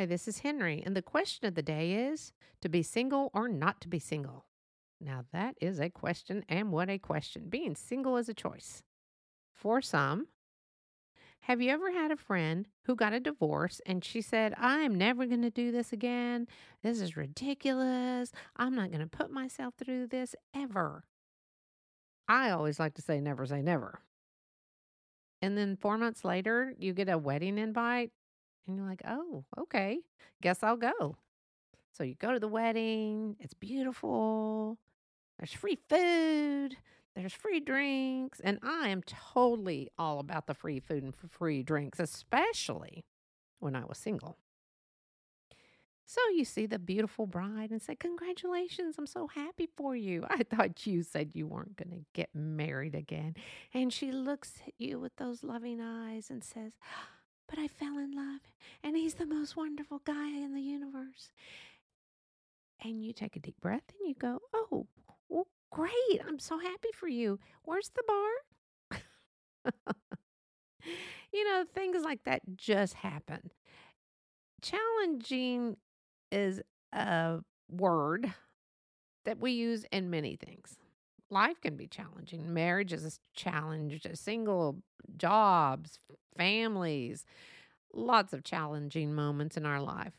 Hi, this is Henry, and the question of the day is to be single or not to be single? Now, that is a question, and what a question. Being single is a choice. For some, have you ever had a friend who got a divorce and she said, I am never going to do this again. This is ridiculous. I'm not going to put myself through this ever. I always like to say, never say never. And then four months later, you get a wedding invite and you're like, oh, okay, guess I'll go. So you go to the wedding, it's beautiful, there's free food, there's free drinks, and I am totally all about the free food and free drinks, especially when I was single. So you see the beautiful bride and say, Congratulations, I'm so happy for you. I thought you said you weren't going to get married again. And she looks at you with those loving eyes and says, but I fell in love, and he's the most wonderful guy in the universe. And you take a deep breath and you go, Oh, great. I'm so happy for you. Where's the bar? you know, things like that just happen. Challenging is a word that we use in many things. Life can be challenging. Marriage is a challenge, single jobs, families, lots of challenging moments in our life.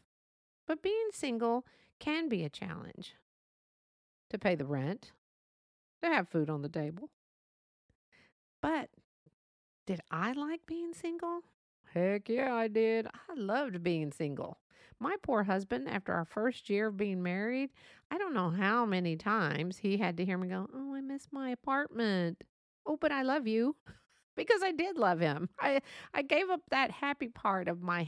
But being single can be a challenge to pay the rent, to have food on the table. But did I like being single? Heck yeah, I did. I loved being single. My poor husband, after our first year of being married, I don't know how many times he had to hear me go, Oh, I miss my apartment. Oh, but I love you because I did love him. I I gave up that happy part of my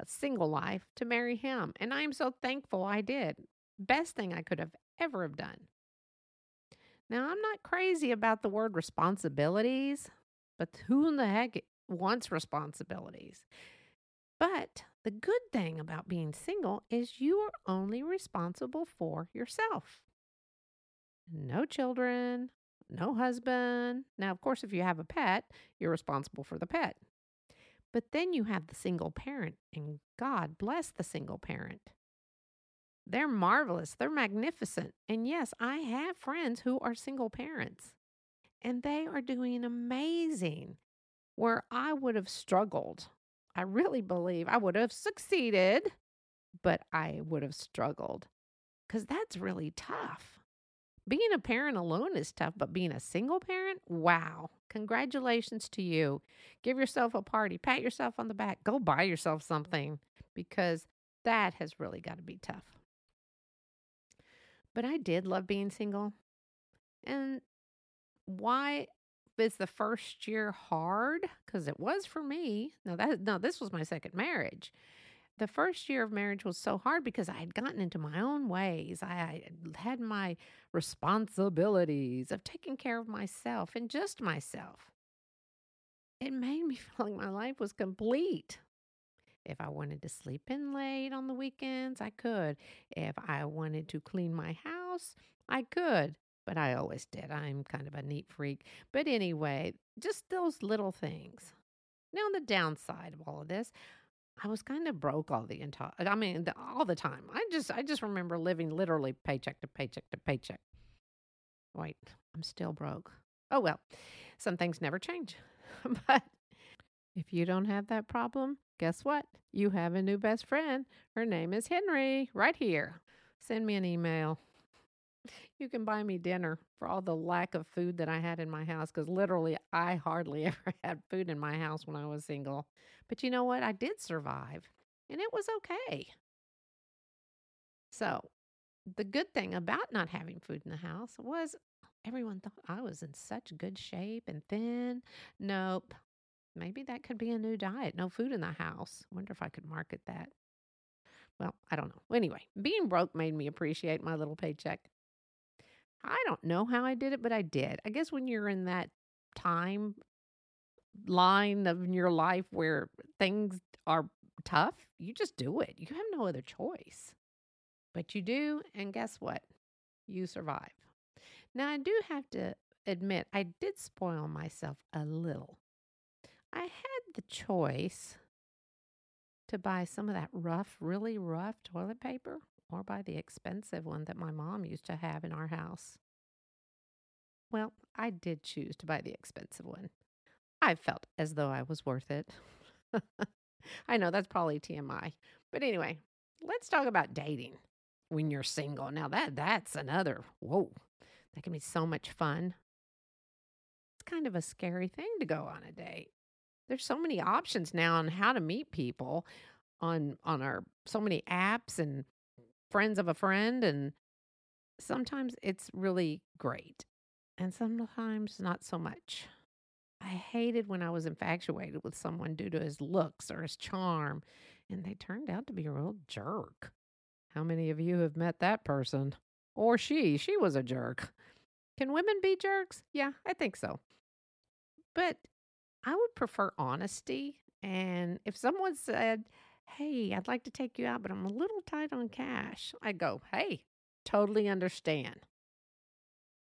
uh, single life to marry him, and I am so thankful I did. Best thing I could have ever have done. Now, I'm not crazy about the word responsibilities, but who in the heck wants responsibilities? But the good thing about being single is you are only responsible for yourself. No children, no husband. Now, of course, if you have a pet, you're responsible for the pet. But then you have the single parent, and God bless the single parent. They're marvelous, they're magnificent. And yes, I have friends who are single parents, and they are doing amazing. Where I would have struggled, I really believe I would have succeeded, but I would have struggled because that's really tough being a parent alone is tough, but being a single parent, wow. Congratulations to you. Give yourself a party, pat yourself on the back, go buy yourself something because that has really got to be tough. But I did love being single. And why is the first year hard? Because it was for me. No, that no, this was my second marriage the first year of marriage was so hard because I had gotten into my own ways. I had my responsibilities of taking care of myself and just myself. It made me feel like my life was complete. If I wanted to sleep in late on the weekends, I could. If I wanted to clean my house, I could. But I always did. I'm kind of a neat freak. But anyway, just those little things. Now, the downside of all of this, I was kind of broke all the entire I mean the, all the time. I just I just remember living literally paycheck to paycheck to paycheck. Wait, I'm still broke. Oh well. Some things never change. but if you don't have that problem, guess what? You have a new best friend. Her name is Henry right here. Send me an email. You can buy me dinner for all the lack of food that I had in my house because literally I hardly ever had food in my house when I was single. But you know what? I did survive and it was okay. So, the good thing about not having food in the house was everyone thought I was in such good shape and thin. Nope. Maybe that could be a new diet. No food in the house. Wonder if I could market that. Well, I don't know. Anyway, being broke made me appreciate my little paycheck. I don't know how I did it, but I did. I guess when you're in that time line of your life where things are tough, you just do it. You have no other choice. But you do, and guess what? You survive. Now, I do have to admit, I did spoil myself a little. I had the choice to buy some of that rough, really rough toilet paper or buy the expensive one that my mom used to have in our house. Well, I did choose to buy the expensive one. I felt as though I was worth it. I know that's probably TMI. But anyway, let's talk about dating when you're single. Now that that's another whoa. That can be so much fun. It's kind of a scary thing to go on a date. There's so many options now on how to meet people on on our so many apps and friends of a friend and sometimes it's really great and sometimes not so much. I hated when I was infatuated with someone due to his looks or his charm, and they turned out to be a real jerk. How many of you have met that person? Or she, she was a jerk. Can women be jerks? Yeah, I think so. But I would prefer honesty. And if someone said, Hey, I'd like to take you out, but I'm a little tight on cash, I'd go, Hey, totally understand.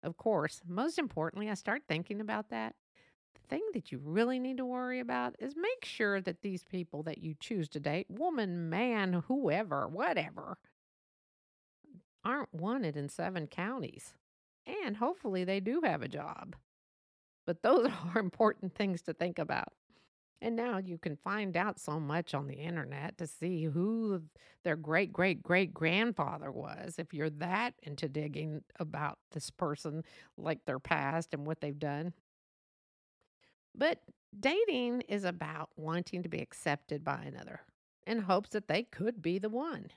Of course, most importantly, I start thinking about that. The thing that you really need to worry about is make sure that these people that you choose to date, woman, man, whoever, whatever, aren't wanted in seven counties. And hopefully they do have a job. But those are important things to think about. And now you can find out so much on the internet to see who their great great great grandfather was if you're that into digging about this person, like their past and what they've done. But dating is about wanting to be accepted by another in hopes that they could be the one.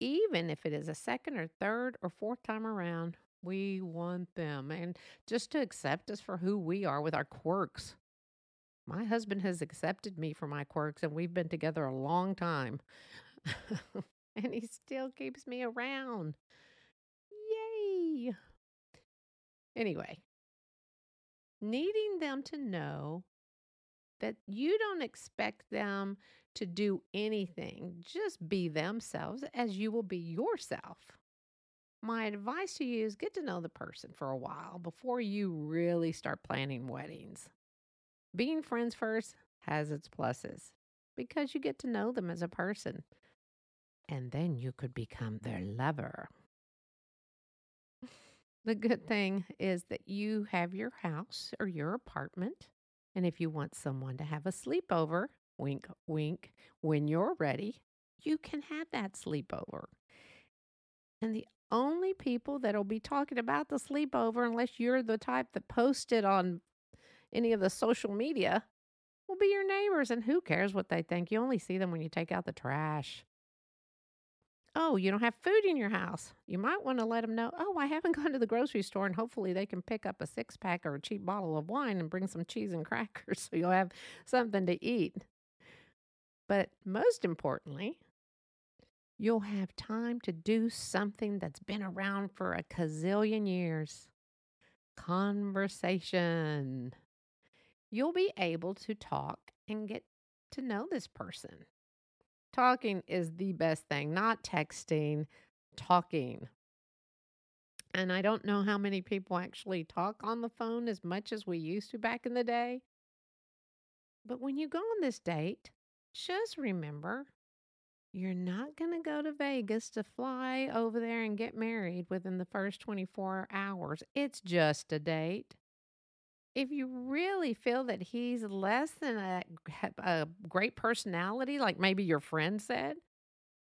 Even if it is a second or third or fourth time around, we want them and just to accept us for who we are with our quirks my husband has accepted me for my quirks, and we've been together a long time. and he still keeps me around. Yay! Anyway, needing them to know that you don't expect them to do anything, just be themselves as you will be yourself. My advice to you is get to know the person for a while before you really start planning weddings. Being friends first has its pluses because you get to know them as a person. And then you could become their lover. The good thing is that you have your house or your apartment. And if you want someone to have a sleepover, wink, wink, when you're ready, you can have that sleepover. And the only people that'll be talking about the sleepover, unless you're the type that posted on any of the social media will be your neighbors. And who cares what they think? You only see them when you take out the trash. Oh, you don't have food in your house. You might want to let them know, oh, I haven't gone to the grocery store, and hopefully they can pick up a six pack or a cheap bottle of wine and bring some cheese and crackers so you'll have something to eat. But most importantly, you'll have time to do something that's been around for a gazillion years conversation you'll be able to talk and get to know this person. Talking is the best thing, not texting, talking. And I don't know how many people actually talk on the phone as much as we used to back in the day. But when you go on this date, just remember you're not going to go to Vegas to fly over there and get married within the first 24 hours. It's just a date if you really feel that he's less than a, a great personality, like maybe your friend said,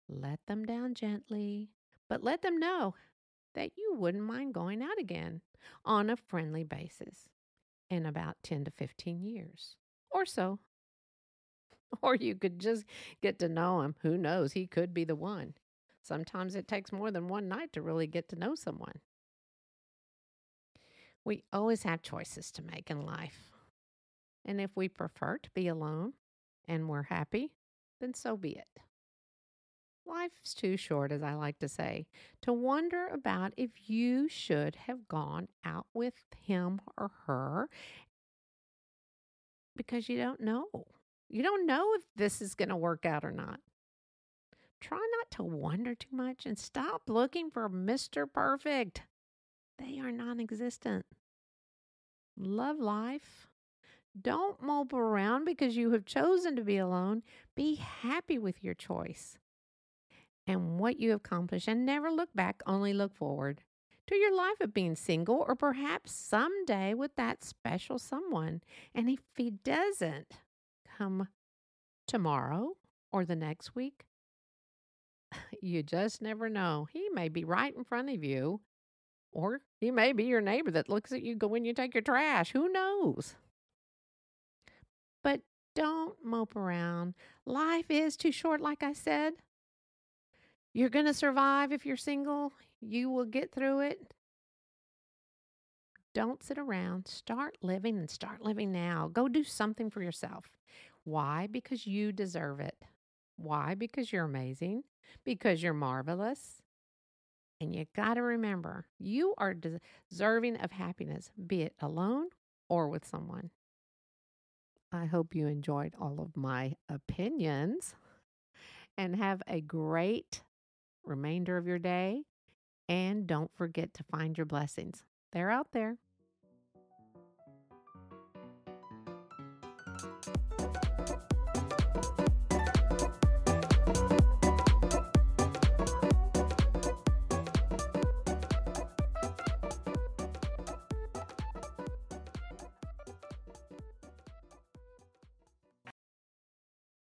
let them down gently, but let them know that you wouldn't mind going out again on a friendly basis in about 10 to 15 years or so. Or you could just get to know him. Who knows? He could be the one. Sometimes it takes more than one night to really get to know someone. We always have choices to make in life. And if we prefer to be alone and we're happy, then so be it. Life's too short, as I like to say, to wonder about if you should have gone out with him or her because you don't know. You don't know if this is going to work out or not. Try not to wonder too much and stop looking for Mr. Perfect. They are non existent. Love life. Don't mope around because you have chosen to be alone. Be happy with your choice and what you have accomplished and never look back, only look forward to your life of being single or perhaps someday with that special someone. And if he doesn't come tomorrow or the next week, you just never know. He may be right in front of you, or he may be your neighbor that looks at you when you take your trash. Who knows? But don't mope around. Life is too short, like I said. You're going to survive if you're single. You will get through it. Don't sit around. Start living and start living now. Go do something for yourself. Why? Because you deserve it. Why? Because you're amazing. Because you're marvelous. And you got to remember, you are deserving of happiness, be it alone or with someone. I hope you enjoyed all of my opinions and have a great remainder of your day. And don't forget to find your blessings. They're out there.